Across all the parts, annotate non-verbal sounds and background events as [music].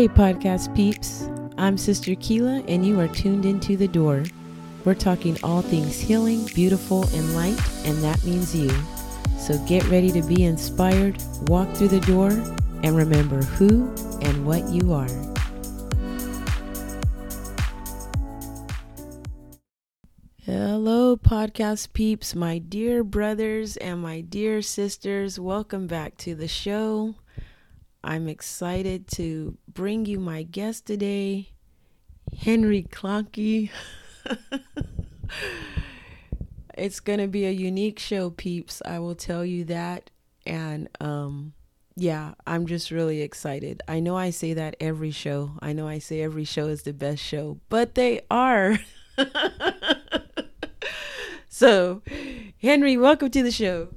Hey, podcast peeps. I'm Sister Kila, and you are tuned into the door. We're talking all things healing, beautiful, and light, and that means you. So get ready to be inspired, walk through the door, and remember who and what you are. Hello, podcast peeps, my dear brothers and my dear sisters. Welcome back to the show. I'm excited to bring you my guest today, Henry Klauke. [laughs] it's going to be a unique show, peeps. I will tell you that. And um, yeah, I'm just really excited. I know I say that every show. I know I say every show is the best show, but they are. [laughs] so, Henry, welcome to the show.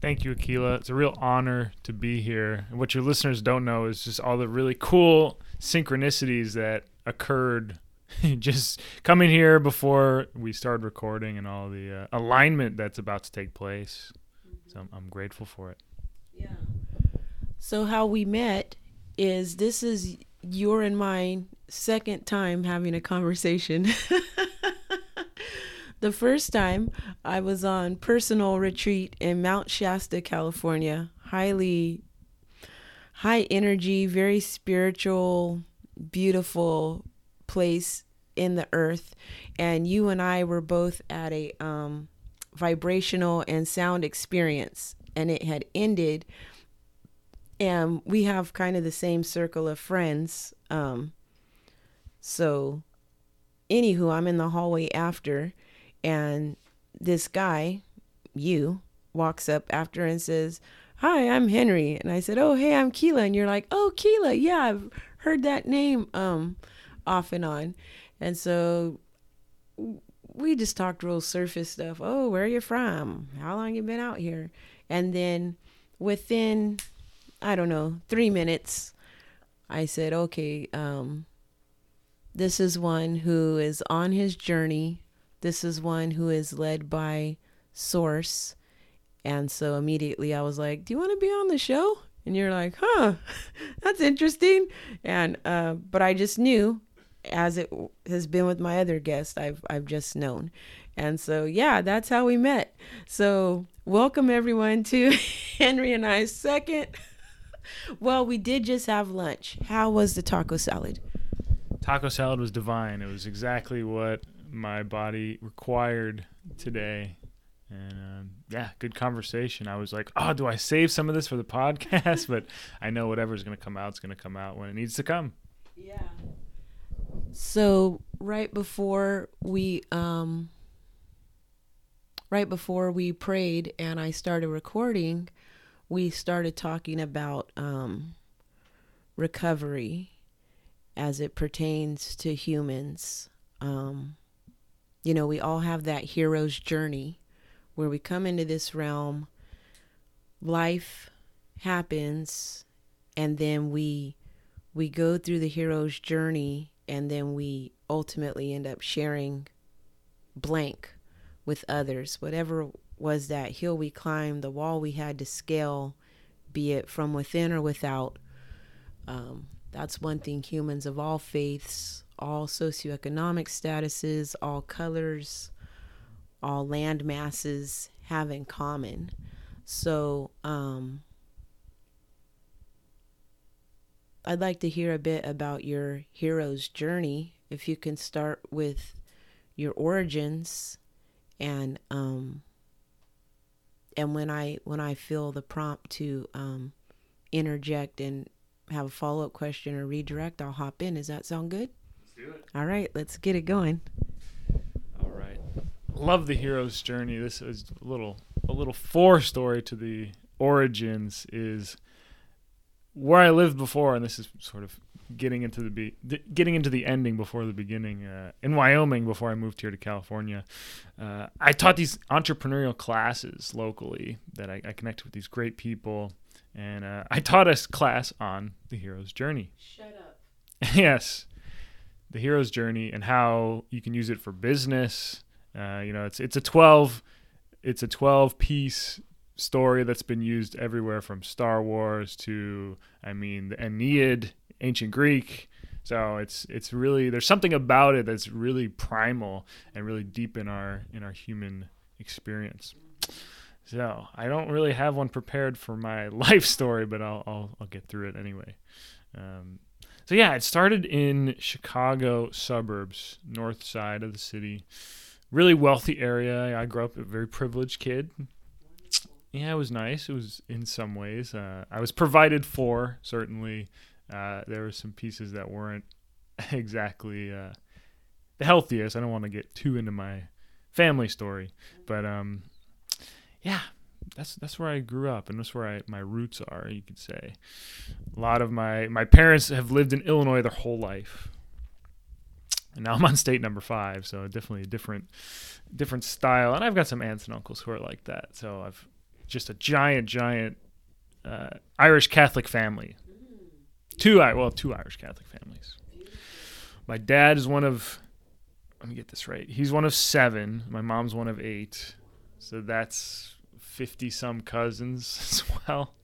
Thank you, Akila. It's a real honor to be here. And what your listeners don't know is just all the really cool synchronicities that occurred [laughs] just coming here before we started recording and all the uh, alignment that's about to take place. So I'm, I'm grateful for it. Yeah. So, how we met is this is your and mine second time having a conversation. [laughs] the first time I was on personal retreat in Mount Shasta, California. Highly high energy, very spiritual, beautiful place in the earth. And you and I were both at a um, vibrational and sound experience, and it had ended. And we have kind of the same circle of friends. Um, so, anywho, I'm in the hallway after and this guy, you, walks up after and says, Hi, I'm Henry. And I said, Oh, hey, I'm Kila. And you're like, Oh, Kila. Yeah, I've heard that name um, off and on. And so we just talked real surface stuff. Oh, where are you from? How long you been out here? And then within, I don't know, three minutes, I said, okay, um, this is one who is on his journey this is one who is led by Source. And so immediately I was like, Do you want to be on the show? And you're like, Huh, [laughs] that's interesting. And, uh, but I just knew, as it has been with my other guests, I've, I've just known. And so, yeah, that's how we met. So, welcome everyone to [laughs] Henry and I's second. [laughs] well, we did just have lunch. How was the taco salad? Taco salad was divine. It was exactly what my body required today. And um, yeah, good conversation. I was like, oh, do I save some of this for the [laughs] podcast? but I know whatever's going to come out is going to come out when it needs to come. Yeah. So right before we um right before we prayed and I started recording, we started talking about um recovery as it pertains to humans. Um you know, we all have that hero's journey where we come into this realm, life happens, and then we we go through the hero's journey and then we ultimately end up sharing blank with others. Whatever was that hill we climbed, the wall we had to scale, be it from within or without. Um, that's one thing humans of all faiths all socioeconomic statuses, all colors, all land masses have in common. So, um, I'd like to hear a bit about your hero's journey. If you can start with your origins and um, and when I when I feel the prompt to um, interject and have a follow up question or redirect, I'll hop in. Does that sound good? Do it. All right, let's get it going. All right. Love the hero's journey. This is a little a little fore story to the origins is where I lived before, and this is sort of getting into the be- getting into the ending before the beginning. Uh, in Wyoming, before I moved here to California, uh, I taught these entrepreneurial classes locally that I, I connected with these great people, and uh, I taught a class on the hero's journey. Shut up. [laughs] yes, the hero's journey and how you can use it for business. Uh, you know, it's it's a twelve it's a twelve piece story that's been used everywhere from Star Wars to I mean the Aeneid ancient Greek. So it's it's really there's something about it that's really primal and really deep in our in our human experience. So I don't really have one prepared for my [laughs] life story, but I'll I'll, I'll get through it anyway. Um, so yeah, it started in Chicago suburbs, north side of the city. Really wealthy area. I grew up a very privileged kid. Yeah, it was nice. It was in some ways. Uh, I was provided for certainly. Uh, there were some pieces that weren't [laughs] exactly uh, the healthiest. I don't want to get too into my family story, but um, yeah, that's that's where I grew up, and that's where I, my roots are. You could say. A lot of my my parents have lived in Illinois their whole life, and now I'm on state number five, so definitely a different different style. And I've got some aunts and uncles who are like that. So I've just a giant, giant uh, Irish Catholic family two I well two Irish Catholic families. My dad is one of let me get this right. He's one of seven. My mom's one of eight. So that's fifty some cousins [laughs] as well.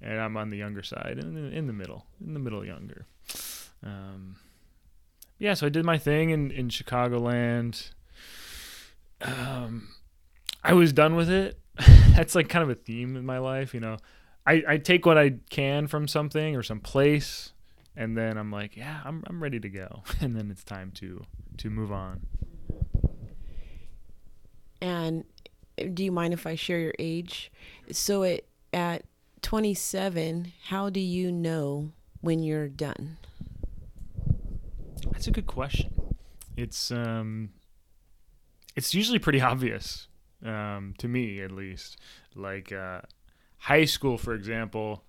And I'm on the younger side, in the, in the middle, in the middle younger. Um, yeah, so I did my thing in in Chicagoland. Um, I was done with it. [laughs] That's like kind of a theme in my life, you know. I, I take what I can from something or some place, and then I'm like, yeah, I'm I'm ready to go, [laughs] and then it's time to to move on. And do you mind if I share your age? So at at 27, how do you know when you're done? That's a good question. It's um it's usually pretty obvious um to me at least. Like uh high school, for example,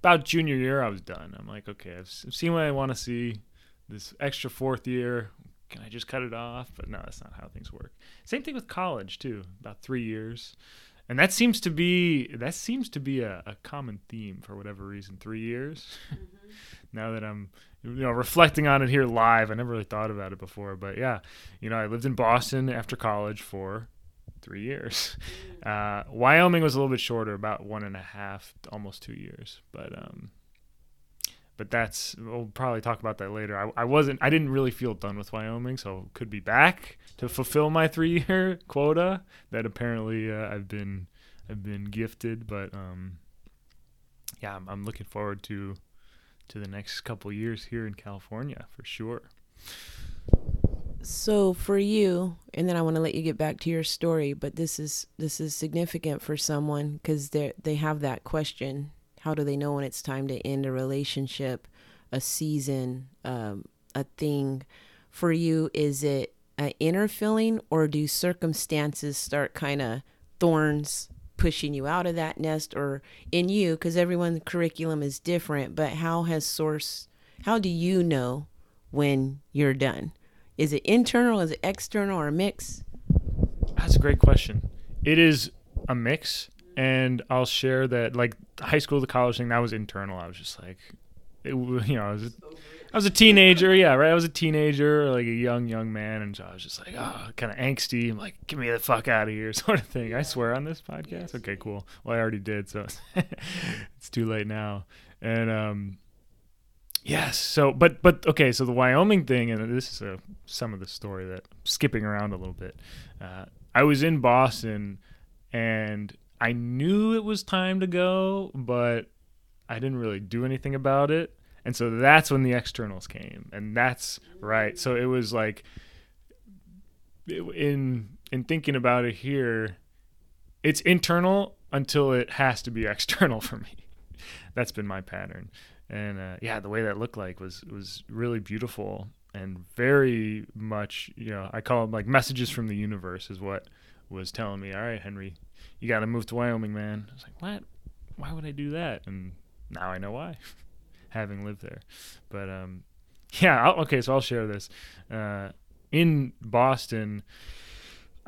about junior year, I was done. I'm like, okay, I've, I've seen what I want to see. This extra fourth year, can I just cut it off? But no, that's not how things work. Same thing with college too. About three years, and that seems to be that seems to be a, a common theme for whatever reason. Three years. Mm-hmm. [laughs] now that I'm you know reflecting on it here live, I never really thought about it before. But yeah, you know, I lived in Boston after college for three years. [laughs] Uh, Wyoming was a little bit shorter, about one and a half, almost two years. But um, but that's we'll probably talk about that later. I, I wasn't, I didn't really feel done with Wyoming, so could be back to fulfill my three year [laughs] quota that apparently uh, I've been I've been gifted. But um, yeah, I'm, I'm looking forward to to the next couple years here in California for sure. So for you, and then I want to let you get back to your story, but this is this is significant for someone because they they have that question: How do they know when it's time to end a relationship, a season, um, a thing? For you, is it an inner feeling, or do circumstances start kind of thorns pushing you out of that nest, or in you? Because everyone's curriculum is different, but how has source? How do you know when you're done? Is it internal? Is it external or a mix? That's a great question. It is a mix, and I'll share that like high school to college thing that was internal. I was just like, it, [laughs] you know, I was, a, I was a teenager. Yeah, right. I was a teenager, like a young young man, and so I was just like, oh, kind of angsty. I'm like, get me the fuck out of here, [laughs] sort of thing. I swear on this podcast. Okay, cool. Well, I already did, so [laughs] it's too late now. And um, Yes. So, but but okay. So the Wyoming thing, and this is a, some of the story that I'm skipping around a little bit. Uh, I was in Boston, and I knew it was time to go, but I didn't really do anything about it. And so that's when the externals came, and that's right. So it was like in in thinking about it here, it's internal until it has to be [laughs] external for me. That's been my pattern and uh, yeah, the way that looked like was was really beautiful and very much you know I call them like messages from the universe is what was telling me. All right, Henry, you got to move to Wyoming, man. I was like, what? Why would I do that? And now I know why, [laughs] having lived there. But um, [laughs] yeah, I'll, okay, so I'll share this. Uh, in Boston.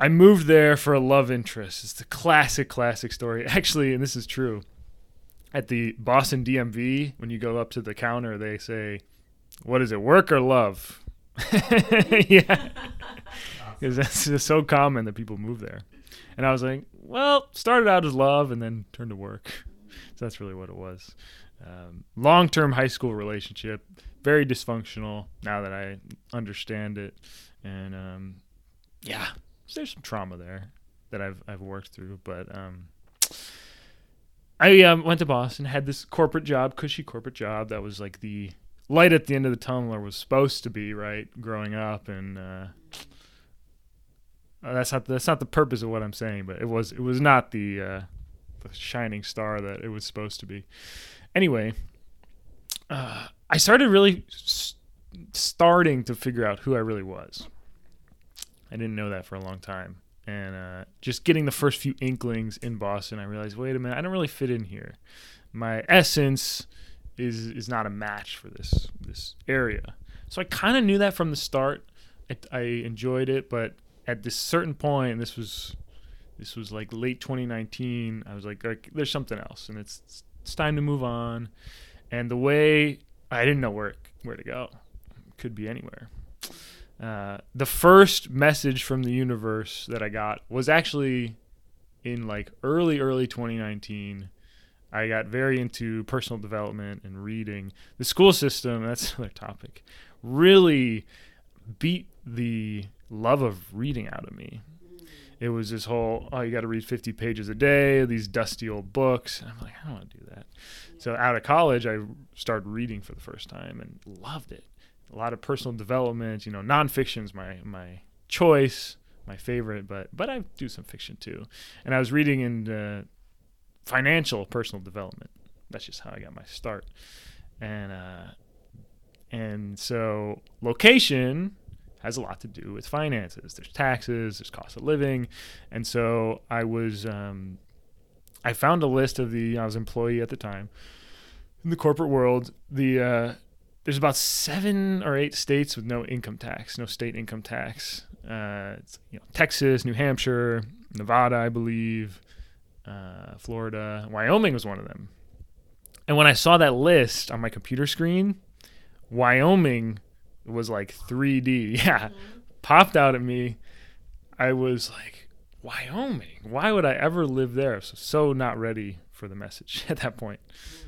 I moved there for a love interest. It's the classic, classic story. [laughs] Actually, and this is true at the Boston DMV, when you go up to the counter, they say, "What is it, work or love?" yeah, [laughs] because that's just so common that people move there. And I was like, "Well, started out as love and then turned to work." [laughs] So that's really what it was. um, long-term high school relationship, very dysfunctional. Now that I understand it, and um, yeah, there's some trauma there that I've I've worked through, but um, I um, went to Boston, had this corporate job, cushy corporate job that was like the light at the end of the tunnel, or was supposed to be, right? Growing up, and uh, that's not that's not the purpose of what I'm saying, but it was it was not the uh, the shining star that it was supposed to be. Anyway, uh, I started really s- starting to figure out who I really was. I didn't know that for a long time, and uh, just getting the first few inklings in Boston, I realized, wait a minute, I don't really fit in here. My essence is is not a match for this this area. So I kind of knew that from the start. I, I enjoyed it, but at this certain point, and this was this was like late 2019. I was like, like there's something else, and it's it's time to move on. And the way I didn't know where where to go, could be anywhere. Uh, the first message from the universe that I got was actually in like early early 2019. I got very into personal development and reading. The school system, that's [laughs] another topic, really beat the love of reading out of me. It was this whole, oh, you got to read 50 pages a day, these dusty old books. And I'm like, I don't want to do that. So out of college, I started reading for the first time and loved it. A lot of personal development, you know, nonfiction's my my choice, my favorite, but but I do some fiction too. And I was reading in uh, financial personal development. That's just how I got my start. And uh, and so location has a lot to do with finances. There's taxes, there's cost of living, and so I was um, I found a list of the I was employee at the time in the corporate world. The uh, there's about seven or eight states with no income tax, no state income tax. Uh, you know, Texas, New Hampshire, Nevada, I believe, uh, Florida, Wyoming was one of them. And when I saw that list on my computer screen, Wyoming was like 3D. [laughs] Yeah. Mm-hmm. Popped out at me. I was like, Wyoming? Why would I ever live there? So, so not ready for the message [laughs] at that point.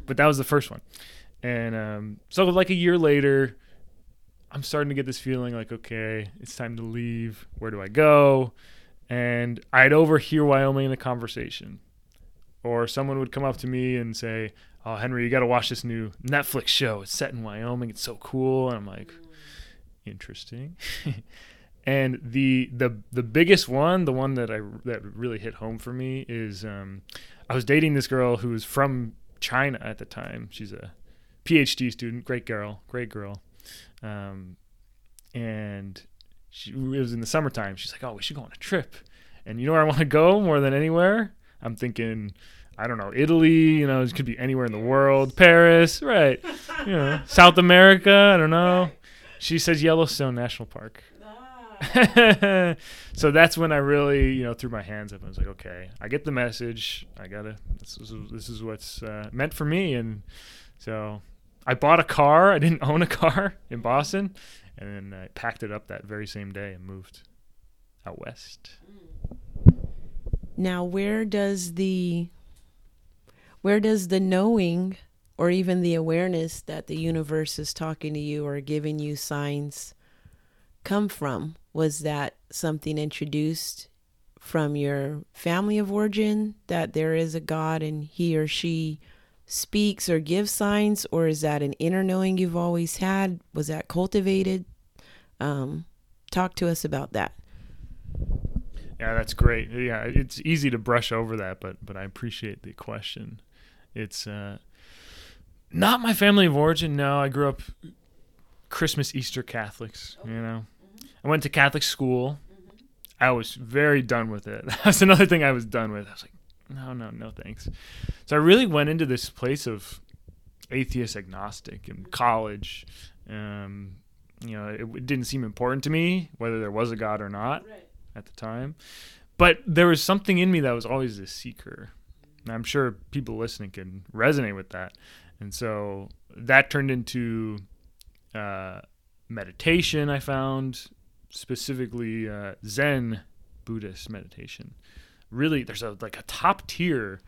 But that was the first one. And um, so, like a year later, I'm starting to get this feeling like, okay, it's time to leave. Where do I go? And I'd overhear Wyoming in a conversation. Or someone would come up to me and say, Oh, Henry, you got to watch this new Netflix show. It's set in Wyoming. It's so cool. And I'm like, interesting. and the the the biggest one, the one that I that really hit home for me is um, I was dating this girl who was from China at the time. She's a PhD student, great girl, great girl. Um, and she it was in the summertime. She's like, "Oh, we should go on a trip." And you know where I want to go more than anywhere? I'm thinking I don't know, Italy, you know, it could be anywhere in the world. Paris, right. You know, South America, I don't know. She says Yellowstone National Park. Ah. [laughs] so that's when I really, you know, threw my hands up and was like, okay, I get the message. I gotta. This is this is what's uh, meant for me. And so I bought a car. I didn't [laughs] own a car in Boston, and then I packed it up that very same day and moved out west. Now, where does the where does the knowing or even the awareness that the universe is talking to you or giving you signs come from? Was that something introduced from your family of origin that there is a God and he or she speaks or gives signs, or is that an inner knowing you've always had? Was that cultivated? Um, talk to us about that. Yeah, that's great. Yeah, it's easy to brush over that, but but I appreciate the question. It's uh, not my family of origin. No, I grew up Christmas, Easter Catholics. You know, I went to Catholic school. I was very done with it. [laughs] That's another thing I was done with. I was like, no, no, no, thanks. So I really went into this place of atheist agnostic in college. Um, you know, it, it, didn't seem important to me whether there was a God or not right. at the time. But there was something in me that was always a seeker. And I'm sure people listening can resonate with that. And so that turned into uh, meditation, I found, specifically uh, Zen Buddhist meditation. Really, there's a like a top tier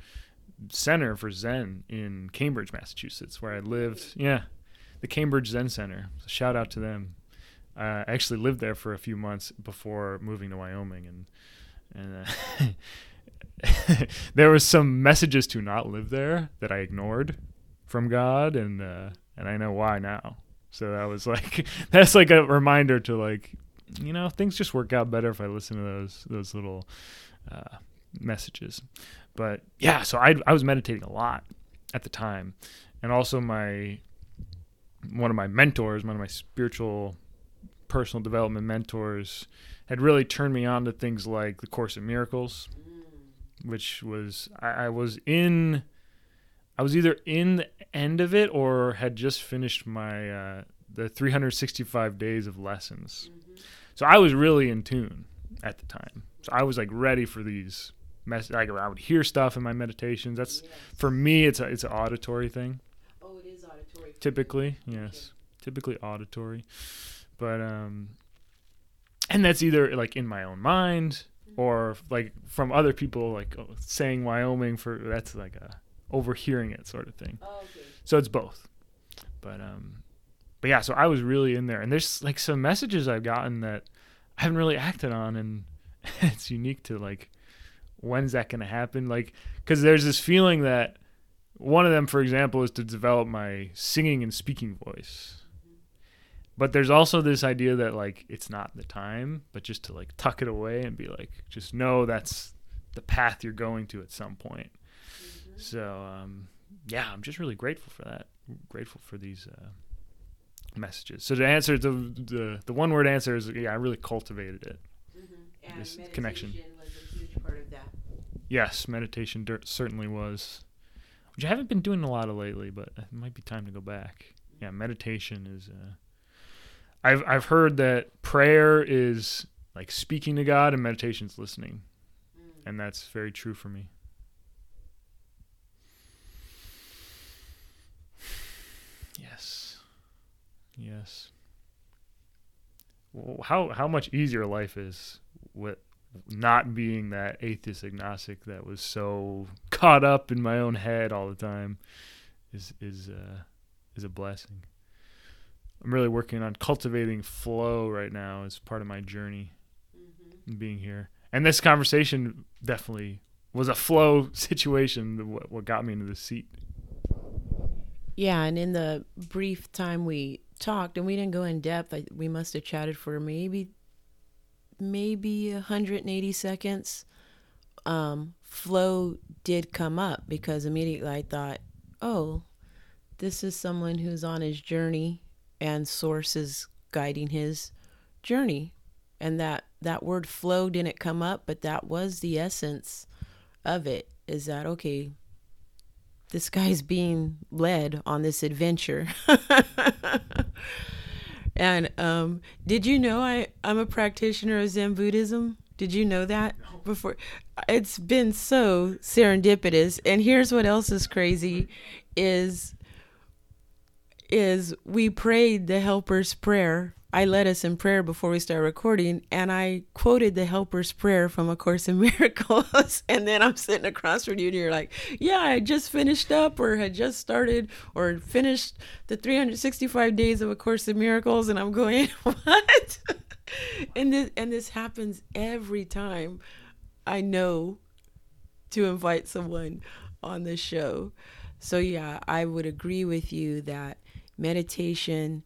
center for Zen in Cambridge, Massachusetts, where I lived. Yeah, the Cambridge Zen Center. So shout out to them. Uh, I actually lived there for a few months before moving to Wyoming, and and uh, [laughs] there was some messages to not live there that I ignored from God, and uh, and I know why now. So that was [laughs] like that's like a reminder to like, you know, things just work out better if I listen to those those little uh, messages. But yeah, so I I was meditating a lot at the time, and also my one of my mentors, one of my spiritual personal development mentors, had really turned me on to things like the Course in Miracles, which was I, I was in. I was either in the end of it or had just finished my uh, the 365 days of lessons. Mm-hmm. So I was really in tune at the time. So I was like ready for these mess. Like I would hear stuff in my meditations. That's yes. for me. It's a it's an auditory thing. Oh, it is auditory. Typically, yes, okay. typically auditory, but um, and that's either like in my own mind mm-hmm. or like from other people, like saying Wyoming for that's like a overhearing it sort of thing. Oh, okay. So it's both, but um, but yeah. So I was really in there, and there's like some messages I've gotten that I haven't really acted on, and [laughs] it's unique to like when's that going to happen? Like, because there's this feeling that one of them, for example, is to develop my singing and speaking voice. But there's also this idea that like it's not the time, but just to like tuck it away and be like, just know that's the path you're going to at some point. Mm-hmm. So um, yeah, I'm just really grateful for that. grateful for these uh, messages. So to answer the the the one word answer is yeah, I really cultivated it. Mm-hmm. this connection part of that. Yes, meditation certainly was, which I haven't been doing a lot of lately, but it might be time to go back. Yeah, meditation is. Uh, I've I've heard that prayer is like speaking to God and meditation is listening, mm. and that's very true for me. Yes, yes. Well, how how much easier life is with not being that atheist agnostic that was so caught up in my own head all the time is is uh, is a blessing. I'm really working on cultivating flow right now as part of my journey mm-hmm. being here. And this conversation definitely was a flow [laughs] situation what, what got me into the seat. Yeah, and in the brief time we talked, and we didn't go in depth, I, we must have chatted for maybe maybe 180 seconds, um, flow did come up because immediately I thought, oh, this is someone who's on his journey and source is guiding his journey. And that, that word flow didn't come up, but that was the essence of it is that, okay, this guy's being led on this adventure. [laughs] And um, did you know I, I'm a practitioner of Zen Buddhism? Did you know that before? It's been so serendipitous. And here's what else is crazy is is we prayed the helper's prayer I led us in prayer before we started recording, and I quoted the Helper's Prayer from A Course in [laughs] Miracles. and then I'm sitting across from you, and you're like, "Yeah, I just finished up, or had just started, or finished the 365 days of A Course in Miracles," and I'm going, [laughs] "What?" and this and this happens every time I know to invite someone on the show. So yeah, I would agree with you that meditation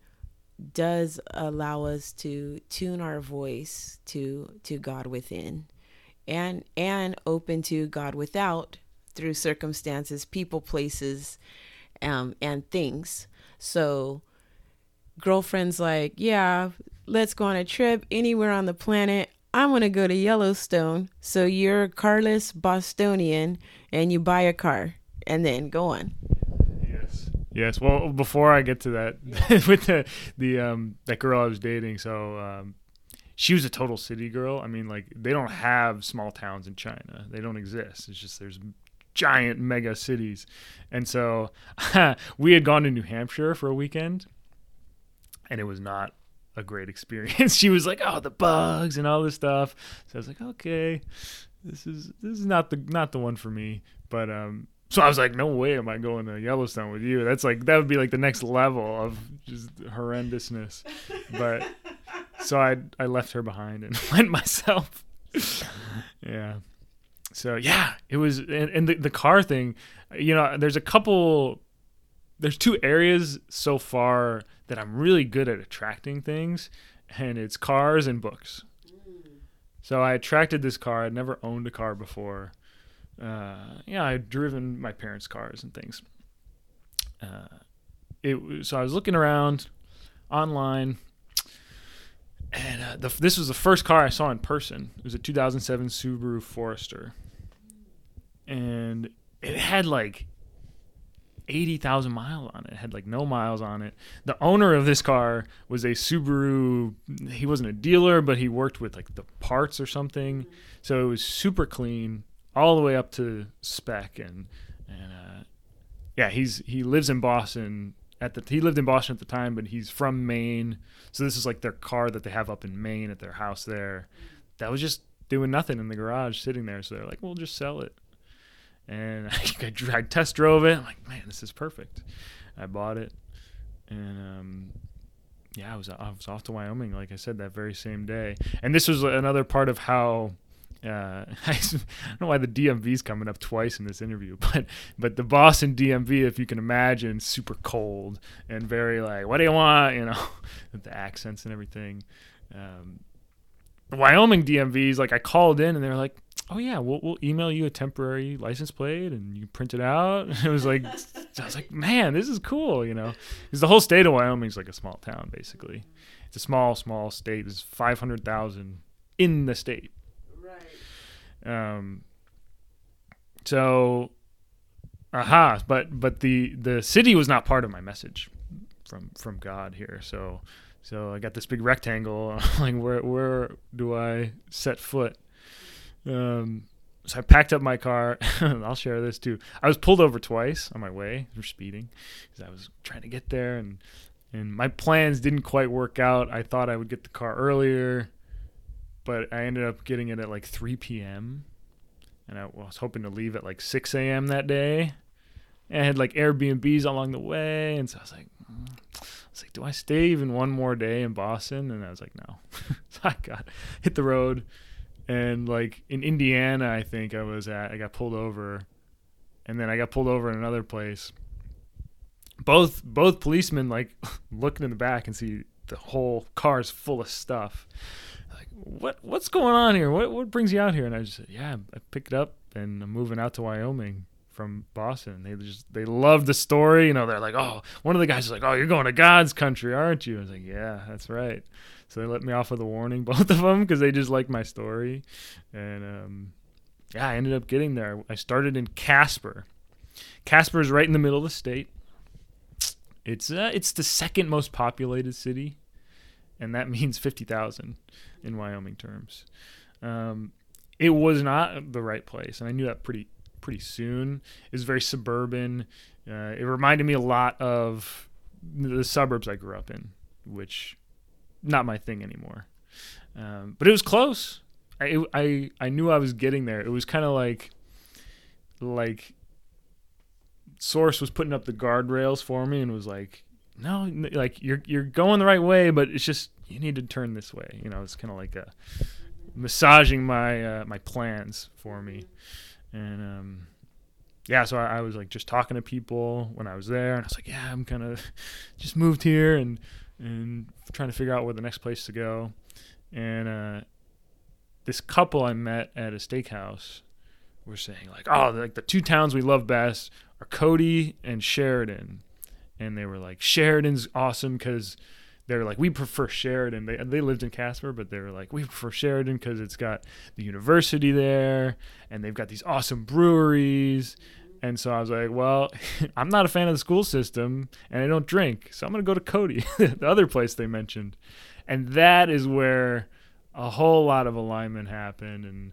does allow us to tune our voice to to God within and and open to God without through circumstances, people, places, um, and things. So girlfriend's like, yeah, let's go on a trip anywhere on the planet. I want to go to Yellowstone. So you're a carless Bostonian and you buy a car and then go on. Yes. Well, before I get to that, [laughs] with the the um that girl I was dating, so um, she was a total city girl. I mean, like they don't have small towns in China. They don't exist. It's just there's giant mega cities, and so [laughs] we had gone to New Hampshire for a weekend, and it was not a great [laughs] experience. she was like, "Oh, the bugs and all this stuff." So I was like, "Okay, this is this is not the not the one for me." But um, so I was like, no way am I going to Yellowstone with you. That's like that would be like the next level of just horrendousness. But so I I left her behind and [laughs] went myself. yeah. So yeah, it was and, and the the car thing, you know, there's a couple there's two areas so far that I'm really good at attracting things and it's cars and books. Mm. So I attracted this car. I'd never owned a car before. Uh, yeah, I'd driven my parents' cars and things. Uh, it was, so I was looking around online, and uh, the, this was the first car I saw in person. It was a 2007 Subaru Forester, and it had like 80,000 miles on it. it. had like no miles on it. The owner of this car was a Subaru. He wasn't a dealer, but he worked with like the parts or something. So it was super clean all the way up to spec and and uh, yeah, he's he lives in Boston at the he lived in Boston at the time, but he's from Maine. So this is like their car that they have up in Maine at their house there. That was just doing nothing in the garage sitting there. So they're like, "We'll just sell it." and [laughs] I, I, test drove it. I'm like, man, this is perfect. I bought it, and um, yeah, I was I was off to Wyoming, like I said, that very same day. And this was another part of how. Uh, [laughs] I don't know why the DMV is coming up twice in this interview, [laughs] but but the Boston DMV, if you can imagine, super cold and very like, what do you want? [laughs] You know, the accents and everything. Um, Wyoming DMV is like I called in and they were like, oh yeah, we'll, we'll email you a temporary license plate and you print it out. it was like, I was like, man, this is cool, you know, because the whole state of Wyoming is like a small town basically. It's a small, small state. There's five hundred thousand in the state. Um. So, aha, but but the the city was not part of my message from from God here. So so I got this big rectangle. [laughs] like where where do I set foot? Um, so I packed up my car. [laughs] I'll share this too. I was pulled over twice on my way for speeding because I was trying to get there, and and my plans didn't quite work out. I thought I would get the car earlier, but I ended up getting it at like 3 p.m. And I was hoping to leave at like 6 a.m. that day. And I had like Airbnbs along the way, and so I was like, mm. I was like, do I stay even one more day in Boston? And I was like, no. [laughs] so I got hit the road and like in Indiana, I think I was at, I got pulled over, and then I got pulled over in another place. Both both policemen like [laughs] looking in the back and see the whole car's full of stuff. What what's going on here? What what brings you out here? And I just said, yeah, I picked it up and I'm moving out to Wyoming from Boston. They just they love the story. You know, they're like, oh, one of the guys is like, oh, you're going to God's country, aren't you? I was like, yeah, that's right. So they let me off with a warning, [laughs] both of them, because they just like my story. And um, yeah, I ended up getting there. I started in Casper. Casper is right in the middle of the state. It's uh, it's the second most populated city, and that [laughs] means fifty thousand in Wyoming terms. Um, it was not the right place, and I knew that pretty pretty soon. It was very suburban. Uh, it reminded me a lot of the suburbs I grew up in, which not my thing anymore. Um, but it was close. I, I I knew I was getting there. It was kind of like like Source was putting up the guardrails for me and was like, no, like you're you're going the right way, but it's just you need to turn this way. You know, it's kind of like a massaging my uh, my plans for me, and um, yeah. So I, I was like just talking to people when I was there, and I was like, yeah, I'm kind of [laughs] just moved here and and trying to figure out where the next place to go. And uh, this couple I met at a steakhouse were saying like, "Oh, like the two towns we love best are Cody and Sheridan," and they were like, "Sheridan's awesome because." They're like, we prefer Sheridan. They they lived in Casper, but they were like, we prefer Sheridan because it's got the university there, and they've got these awesome breweries, and so I was like, well, [laughs] I'm not a fan of the school system and I don't drink. So I'm going to go to Cody, [laughs] the other place they mentioned. And that is where a whole lot of alignment happened and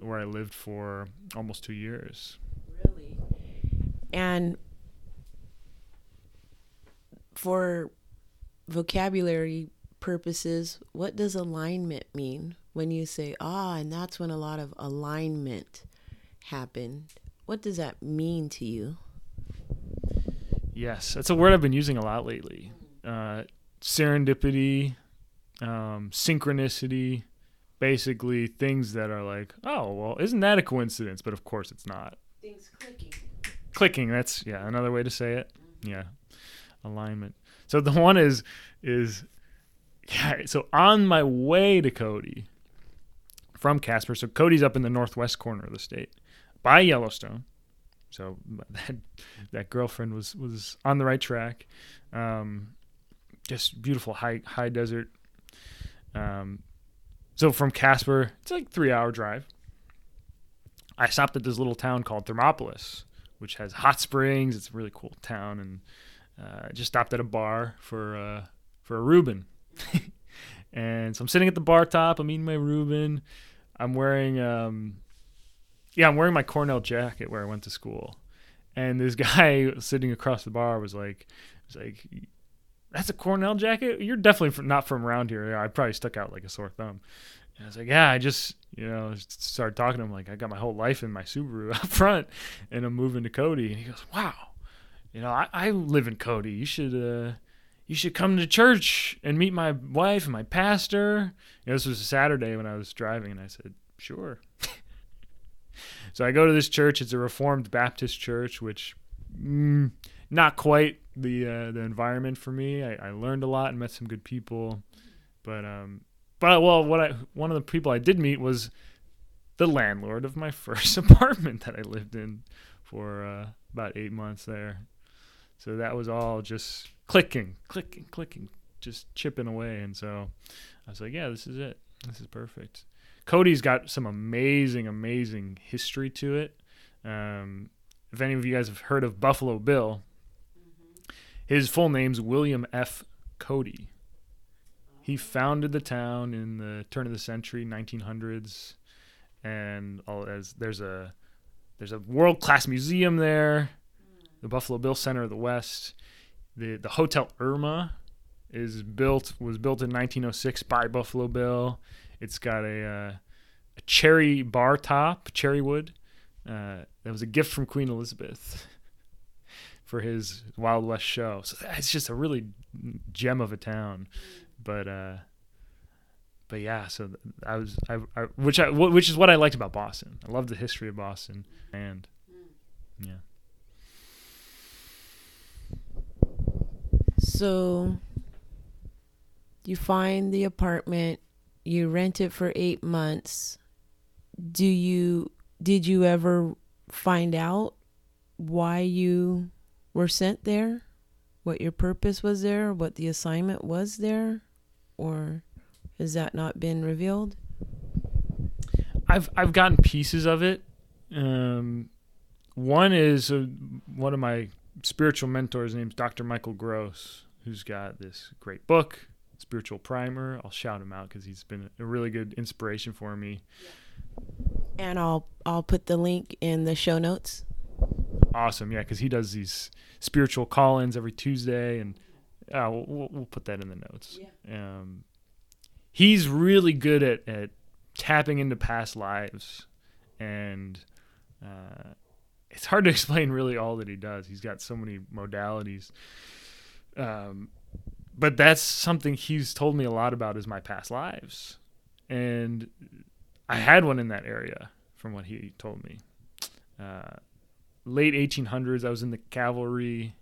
where I lived for almost two years. Really? And for vocabulary purposes, what does alignment mean when you say, ah, and that's when a lot of alignment happened? what does that mean to you? Yes, that's a word I've been using a lot lately. Uh, serendipity, um, synchronicity, basically things that are like, oh, well, isn't that a coincidence? But of course it's not. Things clicking. Clicking, that's yeah, another way to say it. Yeah. Alignment. So the [laughs] one is is yeah, so on my way to Cody from Casper. So Cody's up in the northwest corner of the state by Yellowstone. So [laughs] that that girlfriend was was on the right track. Um, just beautiful high high desert. Um, so from Casper, it's like three hour drive. I stopped at this little town called Thermopolis, which has hot springs. It's a really cool town, and uh, just stopped at a bar for uh, for a Reuben. [laughs] and so I'm sitting at the bar top. I'm eating my Reuben. I'm wearing um, yeah, I'm wearing my Cornell jacket where I went to school. And this [laughs] guy sitting across the bar was like, was like, that's a Cornell jacket. You're definitely from, not from around here. I probably stuck out like a sore thumb. And I was like, yeah, I just, you know, started talking to him like I got my whole life in my Subaru [laughs] up front, and I'm moving to Cody. And he goes, wow, you know, I, I live in Cody. You should, uh, you should come to church and meet my wife and my pastor. You know, this was a Saturday when I was driving, and I said, sure. [laughs] so I go to this church. It's a Reformed Baptist church, which mm, not quite the uh, the environment for me. I, I, learned a lot and met some good people, but um, but well, what I one of the people I did meet was the landlord of my [laughs] first [laughs] apartment that I lived in for uh, about eight months there. So that was all just clicking, clicking, clicking, just chipping away. And so I was like, yeah, this is it. This is perfect. Cody's got some amazing, amazing history to it. Um, if any of you guys have heard of Buffalo Bill, his full name's William F. Cody. He founded the town in the turn of the century, 1900s, and all as there's a there's a world class museum there, the Buffalo Bill Center of the West. The the Hotel Irma is built was built in 1906 by Buffalo Bill. It's got a uh, a cherry bar top, cherry wood. Uh, that was a gift from Queen Elizabeth [laughs] for his Wild West show. So it's just a really gem of a town. But uh, but yeah, so I was I, I which I which is what I liked about Boston. I love the history of Boston and yeah. So you find the apartment, you rent it for 8 months. Do you did you ever find out why you were sent there, what your purpose was there, what the assignment was there, or has that not been revealed? I've I've gotten pieces of it. Um, one is uh, one of my spiritual mentors, named Dr. Michael Gross, who's got this great book, Spiritual Primer. I'll shout him out because he's been a really good inspiration for me. And I'll I'll put the link in the show notes awesome. Yeah, because he does these spiritual call-ins every Tuesday, and uh, we'll, we'll put that in the notes. Yeah. Um, he's really good at at tapping into past lives, and uh, it's hard to [laughs] explain really all that he does. He's got so many modalities. Um, but that's something he's told me a lot about is my past lives, and I had one in that area from what he told me. Uh, late 1800s. I was in the cavalry,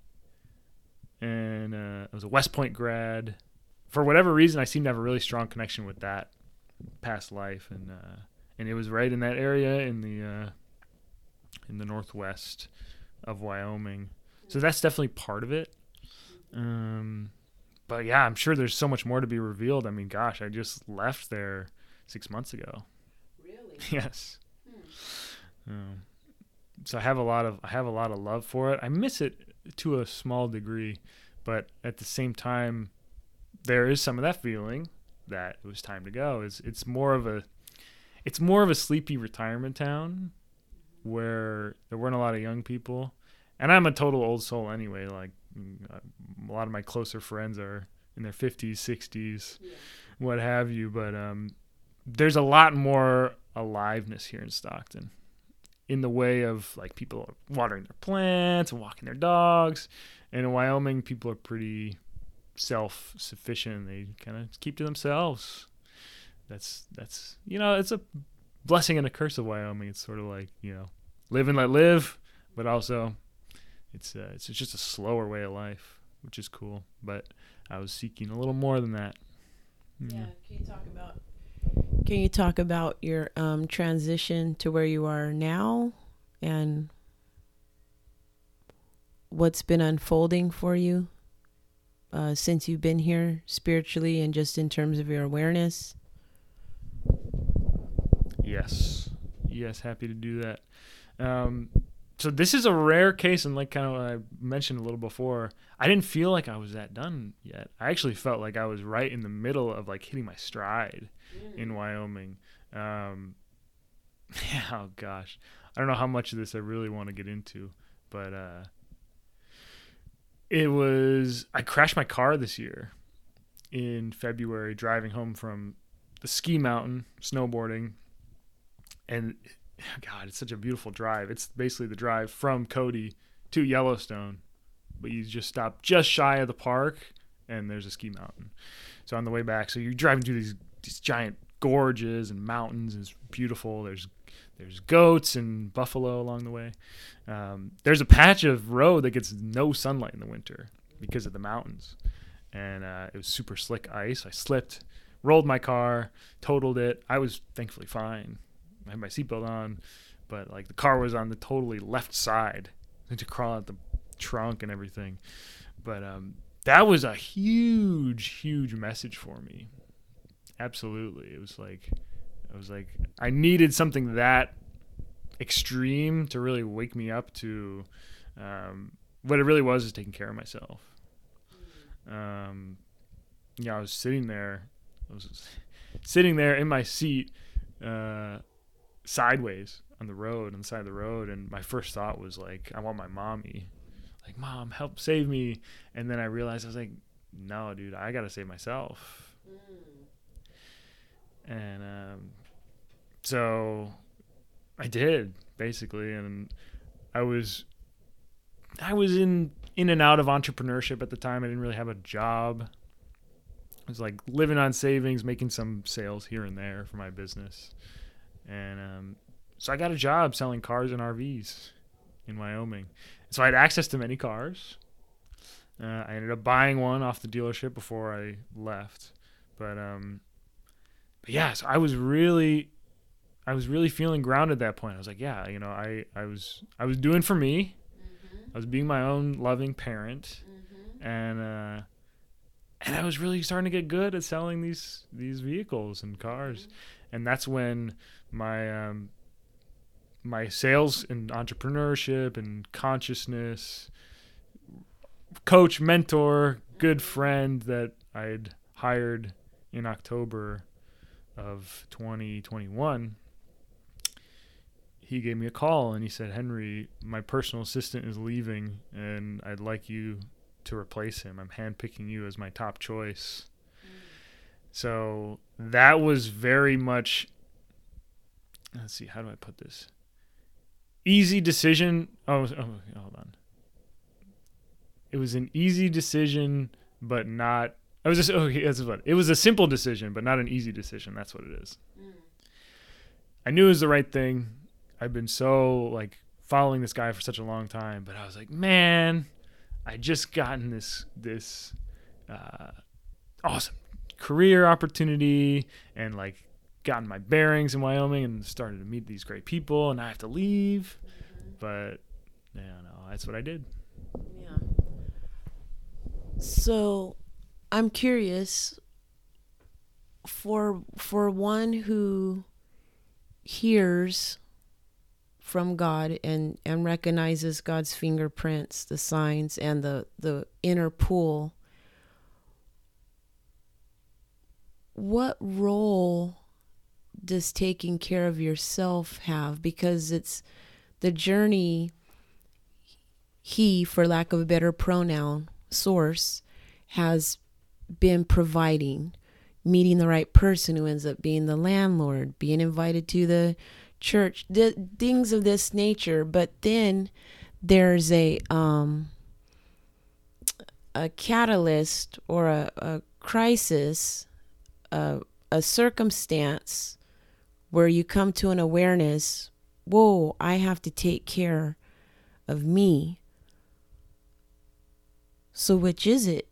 and uh, I was a West Point grad. For whatever reason, I seemed to have a really strong connection with that past life, and uh, and it was right in that area in the uh, in the northwest of Wyoming. So that's definitely part of it. Um, but yeah, I'm sure there's so much more to be revealed. I mean, gosh, I just left there six months ago. Really? [laughs] yes. Hmm. Um, so I have a lot of I have a lot of love for it. I miss it to a small degree, but at the same time, there is some of that feeling that it was time to go. It's it's more of a it's more of a sleepy retirement town where there weren't a lot of young people, and I'm a total old soul anyway. Like a lot of my closer friends are in their 50s, 60s, yeah. what have you. But um, there's a lot more aliveness here in Stockton in the way of like people watering their plants and walking their dogs. And in Wyoming, people are pretty self sufficient. They kind of keep to themselves. That's that's you know it's a blessing and a curse of Wyoming. It's sort of like you know live and let live, but also it's uh, it's just a slower way of life, which is cool. But I was seeking a little more than that. Yeah. Can you talk about? Can you talk about your um, transition to where you are now, and what's been unfolding for you uh, since you've been here spiritually and just in terms of your awareness? Yes. Yes, happy to do that. Um, so this is a rare case, and like kind of I mentioned a little before, I didn't feel like I was that done yet. I actually felt like I was right in the middle of like hitting my stride mm. in Wyoming. Um, [laughs] yeah, oh gosh, I don't know how much of this I really want to get into, but uh, it was I crashed my car this year in February driving home from the ski mountain snowboarding, and [sighs] God, it's such a beautiful drive. It's basically the drive from Cody to Yellowstone, but you just stop just shy of the park, and there's a ski mountain. So on the way back, so you're driving through these these giant gorges and mountains. It's beautiful. There's there's goats and buffalo along the way. Um, there's a patch of road that gets no sunlight in the winter because of the mountains, and uh, it was super slick ice. I slipped, rolled my car, totaled it. I was thankfully fine. I had my seatbelt on, but like the car was on the totally left side. Had to crawl out the trunk and everything. But um, that was a huge, huge message for me. Absolutely, it was like, I was like, I needed something that extreme to really wake me up to um, what it really was is taking care of myself. Um, yeah, I was sitting there. I was [laughs] sitting there in my seat. Uh, sideways on the road on the side of the road and my first thought was like i want my mommy. Like mom help save me. And then i realized i was like no dude i gotta save myself. Mm. and um, so i did basically and i was i was in in and out of entrepreneurship at the time. I didn't really have a job. I was like living on savings making some sales here and there for my business and um, so I got a job selling cars and RVs in Wyoming. So I had access to many cars. Uh, I ended up buying one off the dealership before I left, but um, but yeah, so I was really, I was really feeling grounded at that point. I was like, yeah, you know, I I was I was doing for me. Mm-hmm. I was being my own loving parent, mm-hmm. and uh, and I was really starting to get good at selling these these vehicles and cars, mm-hmm. and that's when my um, my sales and entrepreneurship and consciousness coach, mentor, good friend that I'd hired in October of 2021 he gave me a call and he said, Henry, my personal assistant is leaving and I'd like you to replace him. I'm handpicking you as my top choice. Mm. So that was very much let's see, how do I put this? Easy decision. Oh, oh, hold on. It was an easy decision, but not. I was just okay. That's what it was. A simple decision, but not an easy decision. That's what it is. Mm. I knew it was the right thing. I've been so like following this guy for such a long time, but I was like, man, I just gotten this this uh, awesome career opportunity and like gotten my bearings in Wyoming and started to meet these great people, and I have to leave. But yeah, no, that's what I did. Yeah. So, I'm curious for for one who hears from God and and recognizes God's fingerprints, the signs and the the inner pool. What role does taking care of yourself have? Because it's the journey he, for lack of a better pronoun, source, has been providing, meeting the right person who ends up being the landlord, being invited to the church, th- things of this nature. But then there's a um, a catalyst or a, a crisis, a, a circumstance where you come to an awareness. Whoa! I have to take care of me. So which is it?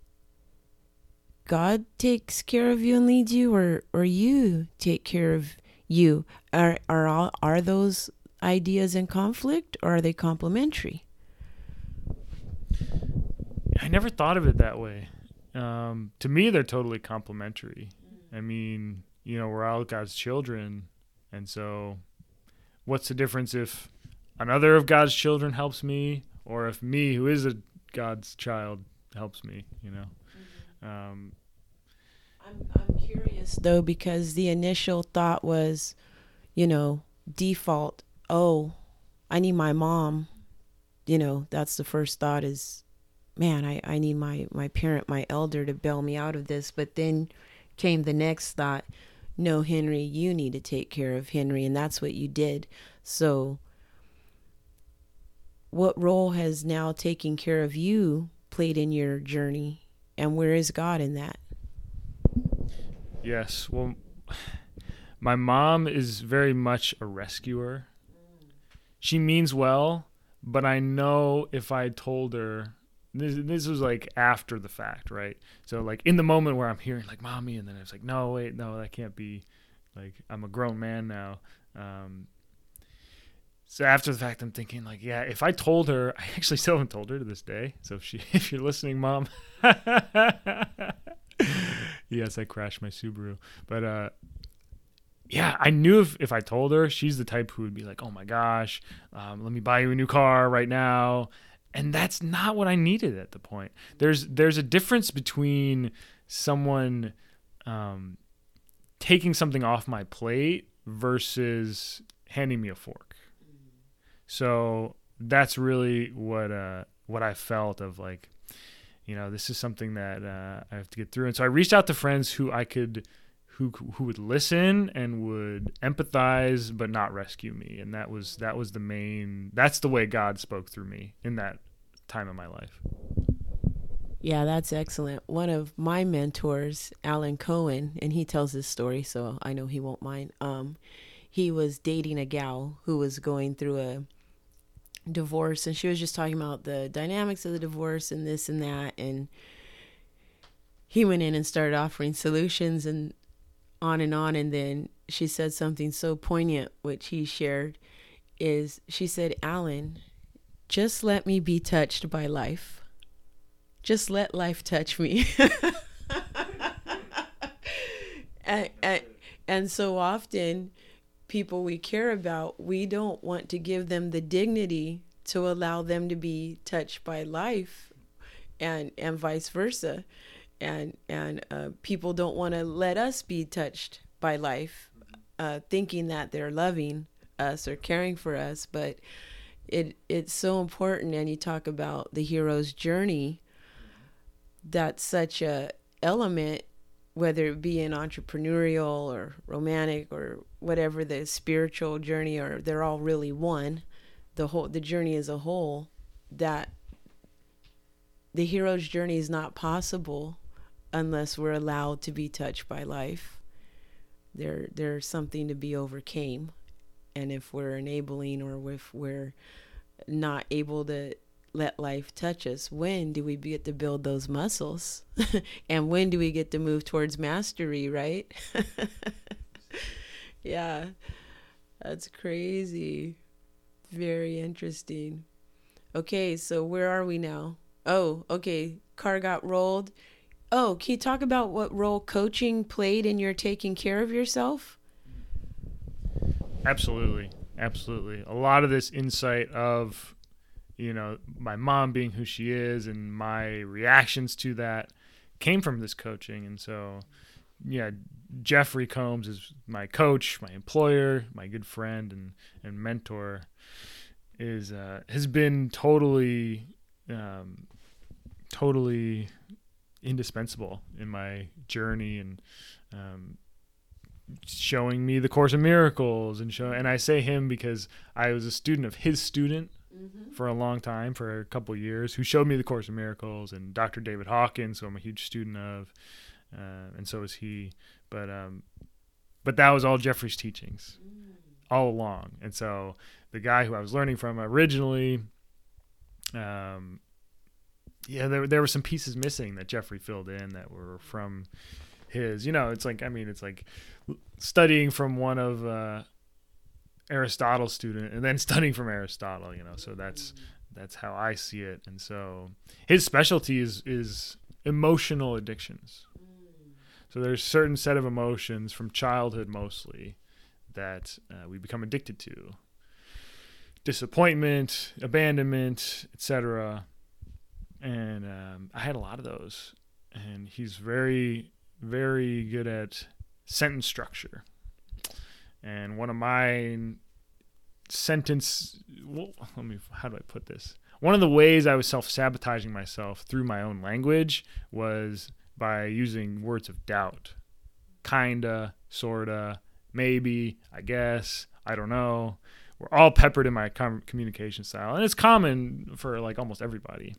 God takes care of you and leads you, or or you take care of you? Are are all, are those ideas in conflict, or are they complementary? I never thought of it that way. Um, to me, they're totally complementary. I mean, you know, we're all God's children, and so what's the difference if another of God's children helps me, or if me, who is a God's child, helps me? You know. Um, I'm, I'm curious though because the initial thought was, you know, default. Oh, I need my mom. You know, that's the first thought is, man, I, I need my, my parent, my elder to bail me out of this. But then came the next thought, no, Henry, you need to take care of Henry. And that's what you did. So, what role has now taking care of you played in your journey? And where is God in that? Yes. Well, my mom is very much a rescuer. She means well, but I know if I told her this, this was like after the fact, right? So like in the moment where I'm hearing like mommy, and then I was like, no, wait, no, that can't be. Like I'm a grown man now. Um, so after the fact, I'm thinking like, yeah, if I told her, [laughs] I actually still haven't told her to this day. So if she, [laughs] if you're listening, mom, [laughs] yes, I crashed my Subaru, but uh, yeah, I knew if, if I told her, she's the type who would be like, oh my gosh, um, let me buy you a new car right now. And that's not what I needed at the point. There's there's a difference between someone um, taking something off my plate versus handing me a fork. So that's really what uh, what I felt of like, you know, this is something that uh, I have to get through. And so I reached out to friends who I could who who would listen and would empathize but not rescue me and that was that was the main that's the way God spoke through me in that time of my life. Yeah, that's excellent. One of my mentors, Alan Cohen, and he tells this story, so I know he won't mind. Um, he was dating a gal who was going through a divorce, and she was just talking about the dynamics of the divorce and this and that. And he went in and started offering solutions, and on and on and then she said something so poignant which he shared is she said alan just let me be touched by life. Just let life touch me. [laughs] And, and, and so often people we care about we don't want to give them the dignity to allow them to be touched by life and and vice versa and and uh, people don't want to let us be touched by life, uh, thinking that they're loving us or caring for us. But it it's so important, and you talk about the hero's journey. That's such a element, whether it be an entrepreneurial or romantic or whatever the spiritual journey, or they're all really one. The whole the journey as a whole. That the hero's journey is not possible unless we're allowed to be touched by life. There, there's something to be overcame, and if we're enabling or if we're not able to let life touch us, when do we get to build those muscles? [laughs] and when do we get to move towards mastery, right? [laughs] yeah, that's crazy. Very interesting. Okay, so where are we now? Oh, okay. Car got rolled. Oh, can you talk about what role coaching played in your taking care of yourself? Absolutely. Absolutely. A lot of this insight of, you know, my mom being who she is and my reactions to that came from this coaching. And so, yeah, Jeffrey Combs is my coach, my employer, my good friend and, and mentor is, uh, has been totally, um, totally indispensable in my journey and um, showing me the Course of Miracles and show. And I say him because I was a student of his student for a long time, for a couple years, who showed me the Course of Miracles and Dr. David Hawkins, who I'm a huge student of, uh, and so is he. But um, but that was all Jeffrey's teachings all along. And so the guy who I was learning from originally, um, yeah, there there were some pieces missing that Jeffrey filled in that were from his. You know, it's like I mean, it's like studying from one of uh, Aristotle's student and then [laughs] studying from Aristotle. You know, so that's that's how I see it. And so his specialty is is emotional addictions. So there's a certain set of emotions from childhood mostly that uh, we become addicted to. Disappointment, abandonment, etc. And um, I had a lot of those. And he's very, very good at sentence structure. And one of my sentence, well, let me, how do I put this? One of the ways I was self sabotaging myself through my own language was by using words of doubt. Kinda, sorta, maybe, I guess, I don't know. We're all peppered in my com- communication style, and it's common for like almost everybody.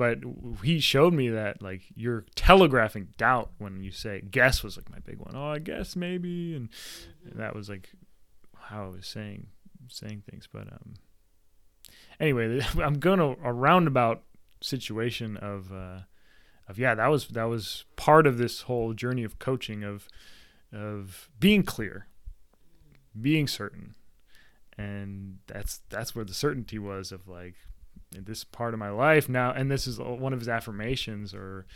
But he showed me that like you're telegraphing doubt when you say guess was like my big one. Oh, I guess maybe, and, and that was like how I was saying saying things. But um, anyway, [laughs] I'm going to a roundabout situation of uh, of yeah, that was that was part of this whole journey of coaching of of being clear, being certain, and that's that's where the certainty was of like in this part of my life now, and this is one of his affirmations or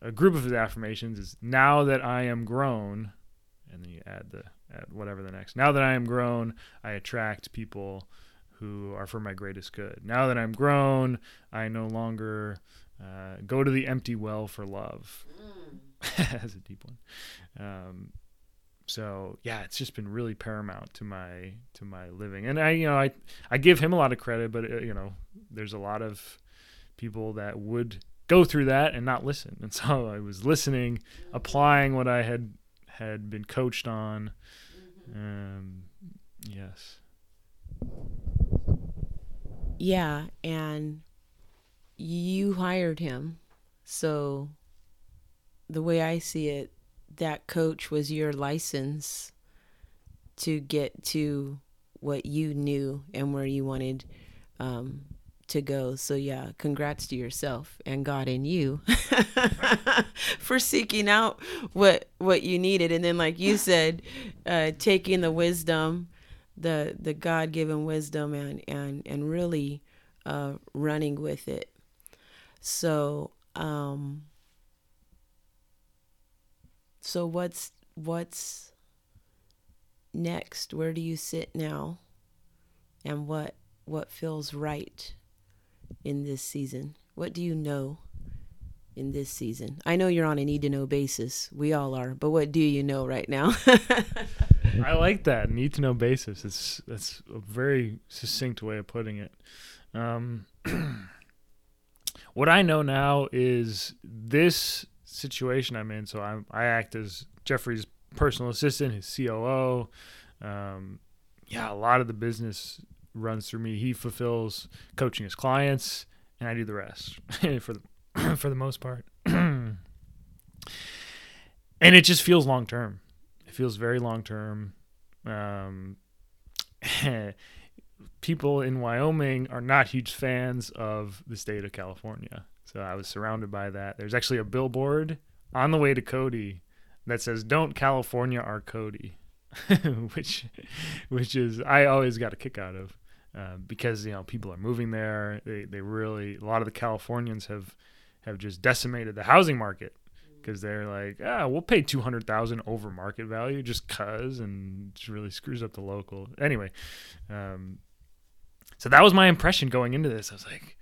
a group of his affirmations is now that I am grown, and then you add the add whatever the next. Now that I am grown, I attract people who are for my greatest good. Now that I'm grown, I no longer uh, go to the empty well for love. Mm. [laughs] That's a deep one. Um, so yeah, it's just been really paramount to my to my living, and I you know I I give him a lot of credit, but uh, you know there's a lot of people that would go through that and not listen, and so [laughs] I was listening, applying what I had had been coached on. Um, yes. Yeah, and you hired him. So the way I see it, that coach was your license to get to what you knew and where you wanted um, to go. So yeah, congrats to yourself and God and you [laughs] for seeking out what what you needed, and then like you said, uh, taking the wisdom, the the God given wisdom, and and and really uh, running with it. So, um, so what's what's next? Where do you sit now? And what what feels right in this season? What do you know in this season? I know you're on a need to know basis. We all are, but what do you know right now? [laughs] I like that need to know basis. It's that's a very succinct way of putting it. Um, [clears throat] what I know now is this situation I'm in. So I'm, I act as Jeffrey's personal assistant, his COO. Um, yeah, a lot of the business runs through me. He fulfills coaching his clients, and I do the rest [laughs] for the [clears throat] for the most part. [clears throat] and it just feels long term. It feels very long term. Um, [laughs] people in Wyoming are not huge fans of the state of California. So I was surrounded by that. There's actually a billboard on the way to Cody that says "Don't California our Cody," [laughs] which, which is I always got a kick out of uh, because you know people are moving there. They they really a lot of the Californians have have just decimated the housing market because they're like, ah, we'll pay two hundred thousand over market value just cause, and it really screws up the local. Anyway, um, so that was my impression going into this. I was like,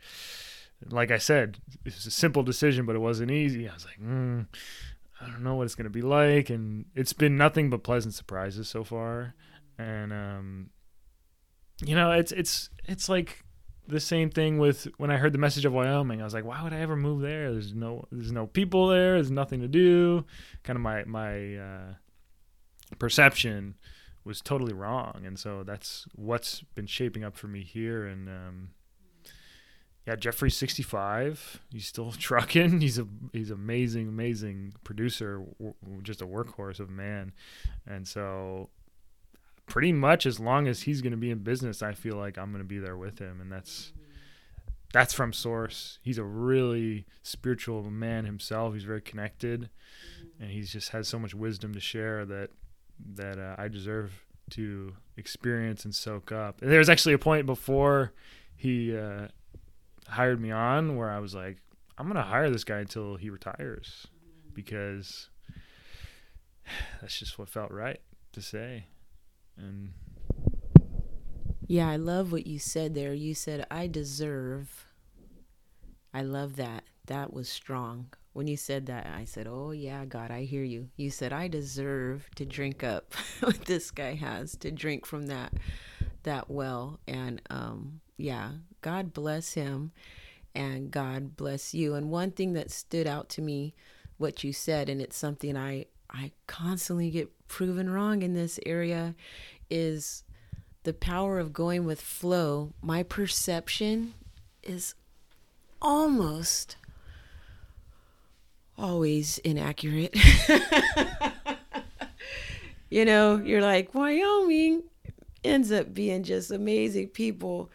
like I said, it was a simple decision, but it wasn't easy. I was like, mm, I don't know what it's gonna be like, and it's been nothing but pleasant surprises so far. And um, you know, it's it's it's like the same thing with when I heard the message of Wyoming. I was like, why would I ever move there? There's no there's no people there. There's nothing to do. Kind of my my uh, perception was totally wrong, and so that's what's been shaping up for me here. And um, yeah, Jeffrey's 65. He's still [laughs] trucking. He's a he's amazing, amazing producer, w- just a workhorse of a man. And so, pretty much as long as he's going to be in business, I feel like I'm going to be there with him, and that's that's from source. He's a really spiritual man himself. He's very connected, and he's just has so much wisdom to share that that uh, I deserve to experience and soak up. And there was actually a point before he uh, hired me on where I was like, I'm gonna hire this guy until he retires because that's just what felt right to say. And yeah, I love what you said there. You said I deserve. I love that. That was strong when you said that, I said, Oh, yeah, God, I hear you. You said, I deserve to drink up [laughs] what this guy has, to drink from that that well. And um, yeah, God bless him and God bless you. And one thing that stood out to me, what you said, and it's something I, I constantly get proven wrong in this area, is the power of going with flow. My perception is almost always inaccurate. [laughs] you know, you're like, Wyoming ends up being just amazing people.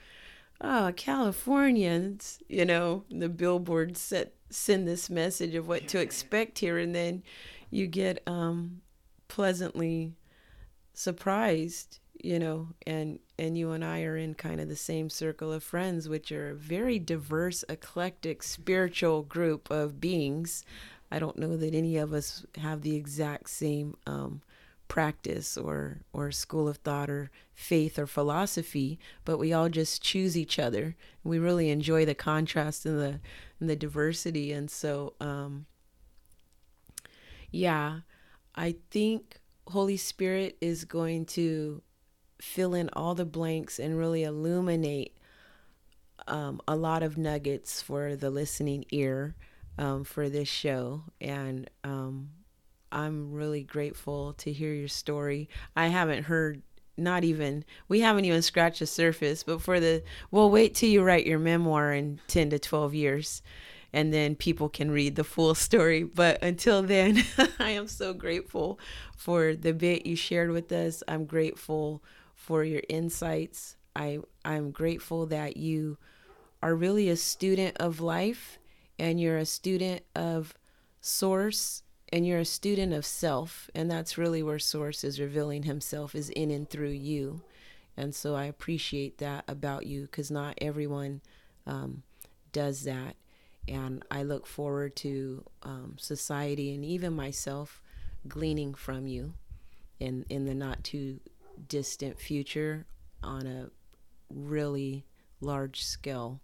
Oh, Californians, you know, the billboards set send this message of what to expect here and then you get um pleasantly surprised you know and and you and I are in kind of the same circle of friends which are a very diverse eclectic spiritual group of beings. I don't know that any of us have the exact same um, practice or or school of thought or faith or philosophy, but we all just choose each other. We really enjoy the contrast and the and the diversity, and so um, yeah, I think Holy Spirit is going to fill in all the blanks and really illuminate um, a lot of nuggets for the listening ear um, for this show. And um, I'm really grateful to hear your story. I haven't heard, not even, we haven't even scratched the surface, but for the, well, wait till you write your memoir in 10 to 12 years. And then people can read the full [laughs] story. But until then, [laughs] I am so grateful for the bit you shared with us. I'm grateful for your insights. I, I'm grateful that you are really a student of life and you're a student of source and you're a student of self and that's really where source is revealing himself is in and through you. And so i appreciate that about you because not everyone um, does that. And i look forward to um, society and even myself gleaning from you in in the not too distant future on a really large scale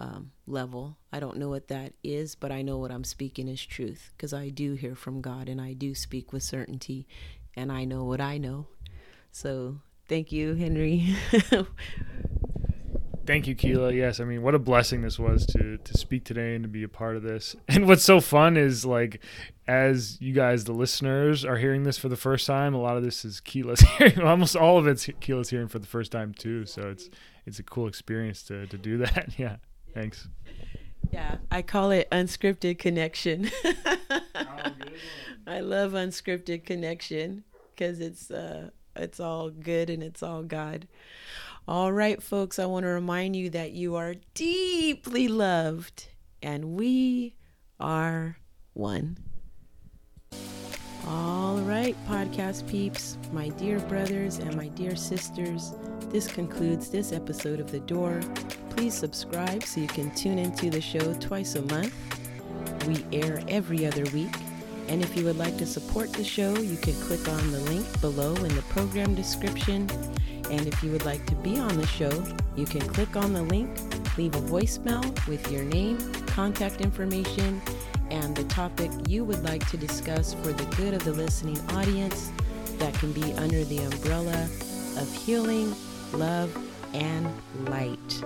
um, level. I don't know what that is, but I know what I'm speaking is truth because I do hear from God and I do speak with certainty and I know what I know. So thank you, Henry. [laughs] Thank you, Kila. Yes, I mean, what a blessing this was to to speak today and to be a part of this. [laughs] And what's so fun is like, as you guys, the listeners, are hearing this for the first time, a lot of this is Kila's [laughs] hearing. Almost all of it's Kila's hearing for the first time too. So it's it's a cool experience to to do that. Yeah. Thanks. Yeah, I call it unscripted connection. [laughs] I love unscripted connection because it's uh, it's all good and it's all God. All right, folks, I want to remind you that you are deeply loved and we are one. All right, podcast peeps, my dear brothers and my dear sisters, this concludes this episode of The Door. Please subscribe so you can tune into the show twice a month. We air every other week. And if you would like to support the show, you can click on the link below in the program description. And if you would like to be on the show, you can click on the link, leave a voicemail with your name, contact information, and the topic you would like to discuss for the good of the listening audience that can be under the umbrella of healing, love, and light.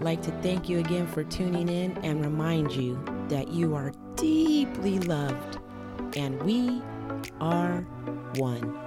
Like to thank you again for tuning in and remind you that you are deeply loved and we are one.